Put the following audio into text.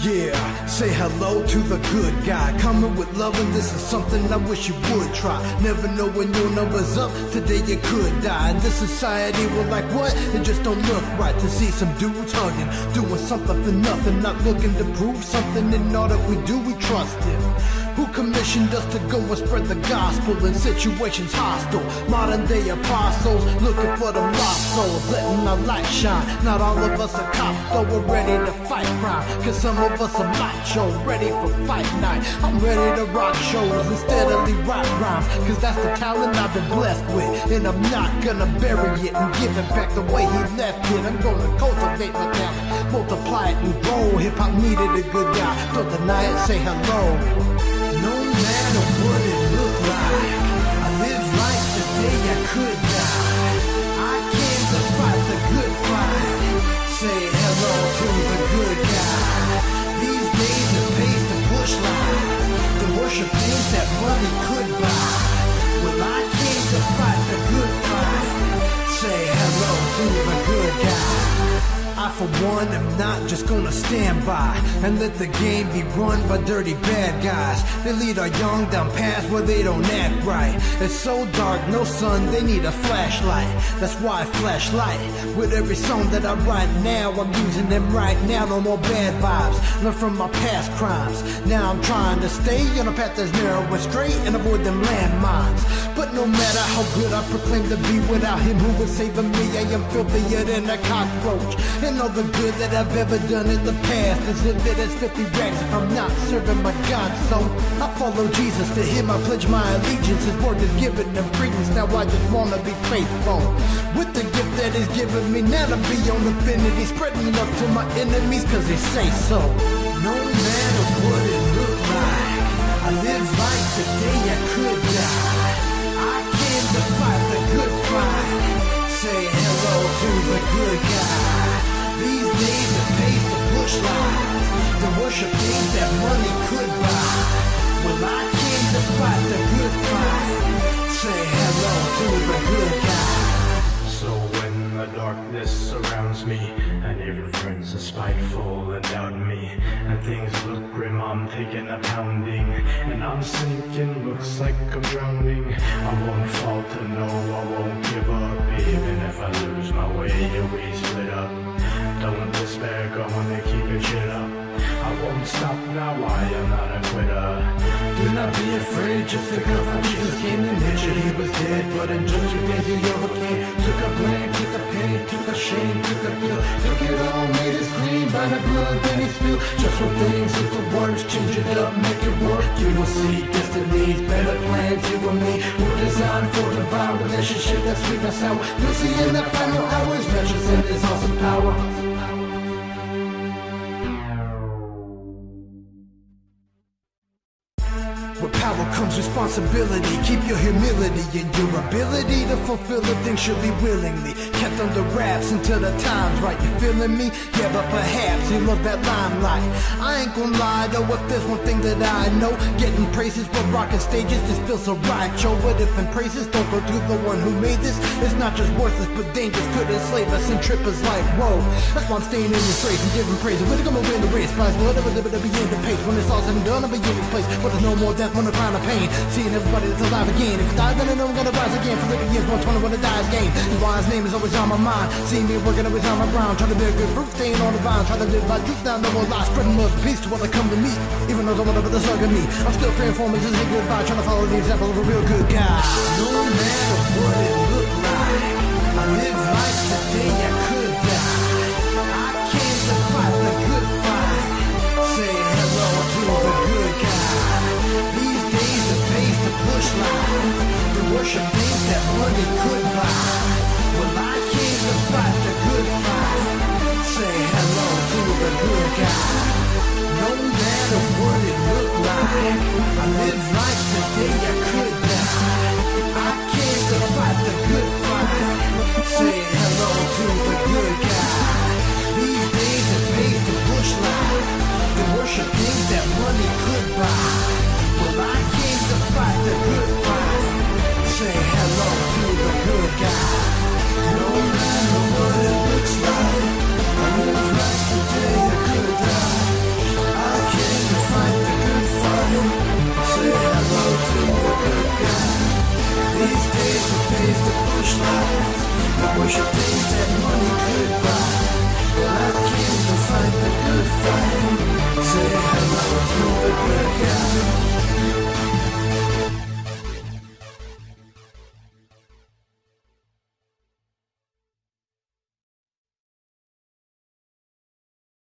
Yeah, say hello to the good guy. Coming with love, and this is something I wish you would try. Never know when your number's up, today you could die. This society, we're like, what? It just don't look right to see some dudes hugging, doing something for nothing, not looking to prove something. In all that we do, we trust him. Commissioned us to go and spread the gospel in situations hostile? Modern day apostles looking for them lost souls, letting our light shine. Not all of us are cops, though we're ready to fight crime. Cause some of us are macho, ready for fight night. I'm ready to rock shows and steadily write rhymes. Cause that's the talent I've been blessed with. And I'm not gonna bury it and give it back the way he left it. I'm gonna cultivate my talent, multiply it and grow. Hip hop needed a good guy. Don't deny it, say hello. No matter what it looked like, I live life today I could for one, am not just gonna stand by and let the game be run by dirty bad guys. They lead our young down paths where they don't act right. It's so dark, no sun, they need a flashlight. That's why I flashlight. With every song that I write now, I'm using them right now. No more bad vibes. Learn from my past crimes. Now I'm trying to stay on a path that's narrow and straight and avoid them landmines. But no matter how good I proclaim to be without him who was saving me, I am filthier than a cockroach. And all the good that I've ever done in the past is lifted as 50 racks if I'm not serving my God. So I follow Jesus to him, I pledge my allegiance. His word is given them credence. Now I just wanna be faithful. With the gift that he's given me, now to be on affinity, spreading love to my enemies, cause he say so. No matter what it look like, I live life today I could die. I came to fight the good fight. Say hello to the good guy. These days it pays to push lies, to worship things that money could buy. Well, I came to fight the good fight. Say hello to the good guy. So when the darkness surrounds me And every friend's a spiteful and doubt me And things look grim, I'm taking a pounding And I'm sinking, looks like I'm drowning I won't falter, no, I won't give up Even if I lose my way, we Don't despair, gonna keep your shit up I won't stop now, I am not a quitter Do not be afraid, just up how Jesus came and mentioned he was dead, but in two days he overcame. Took a blame, took a pain, took a shame, took a pill, took it all, made it clean by the blood that he spilled. Just for things, if the words change it up, make it work. You will see destinies, better plans, you and me. We're designed for divine relationship that's. You'll see in the final hours, measures in his awesome power. Comes responsibility. Keep your humility and your ability to fulfill the things should be willingly kept under wraps until the time's right. You feeling me? Yeah, but perhaps you love that limelight. I ain't gonna lie though, if there's one thing that I know, getting praises for rocking stages just feels so right, yo. But if in praises don't go to the one who made this, it's not just worthless but dangerous. Could enslave us and trip us like whoa. That's why I'm staying in this race and giving praise. We're gonna win the race, prize whatever the begin the pace. When it's all said and done, I'll be in place. But there's no more death when the crown of pain. Seeing everybody that's alive again. If I die, then I know I'm gonna rise again. Philippians 120 when I die gain. That's his name is always on my mind. See me working always on my ground. Trying to be a good fruit, staying on the vine. Trying to live by truth down the more lies. Spreading love and peace to all that come to me. Even though someone over the of me. I'm still praying for me to say goodbye. Trying to follow the example of a real good guy. No matter what it look like. I live life today buy. Well, I fight the good fight. Say hello to the good guy. No matter what it look like, I live life today I could die. I came to fight the good lies. worship things that money could buy. Fight. Say hello to the good.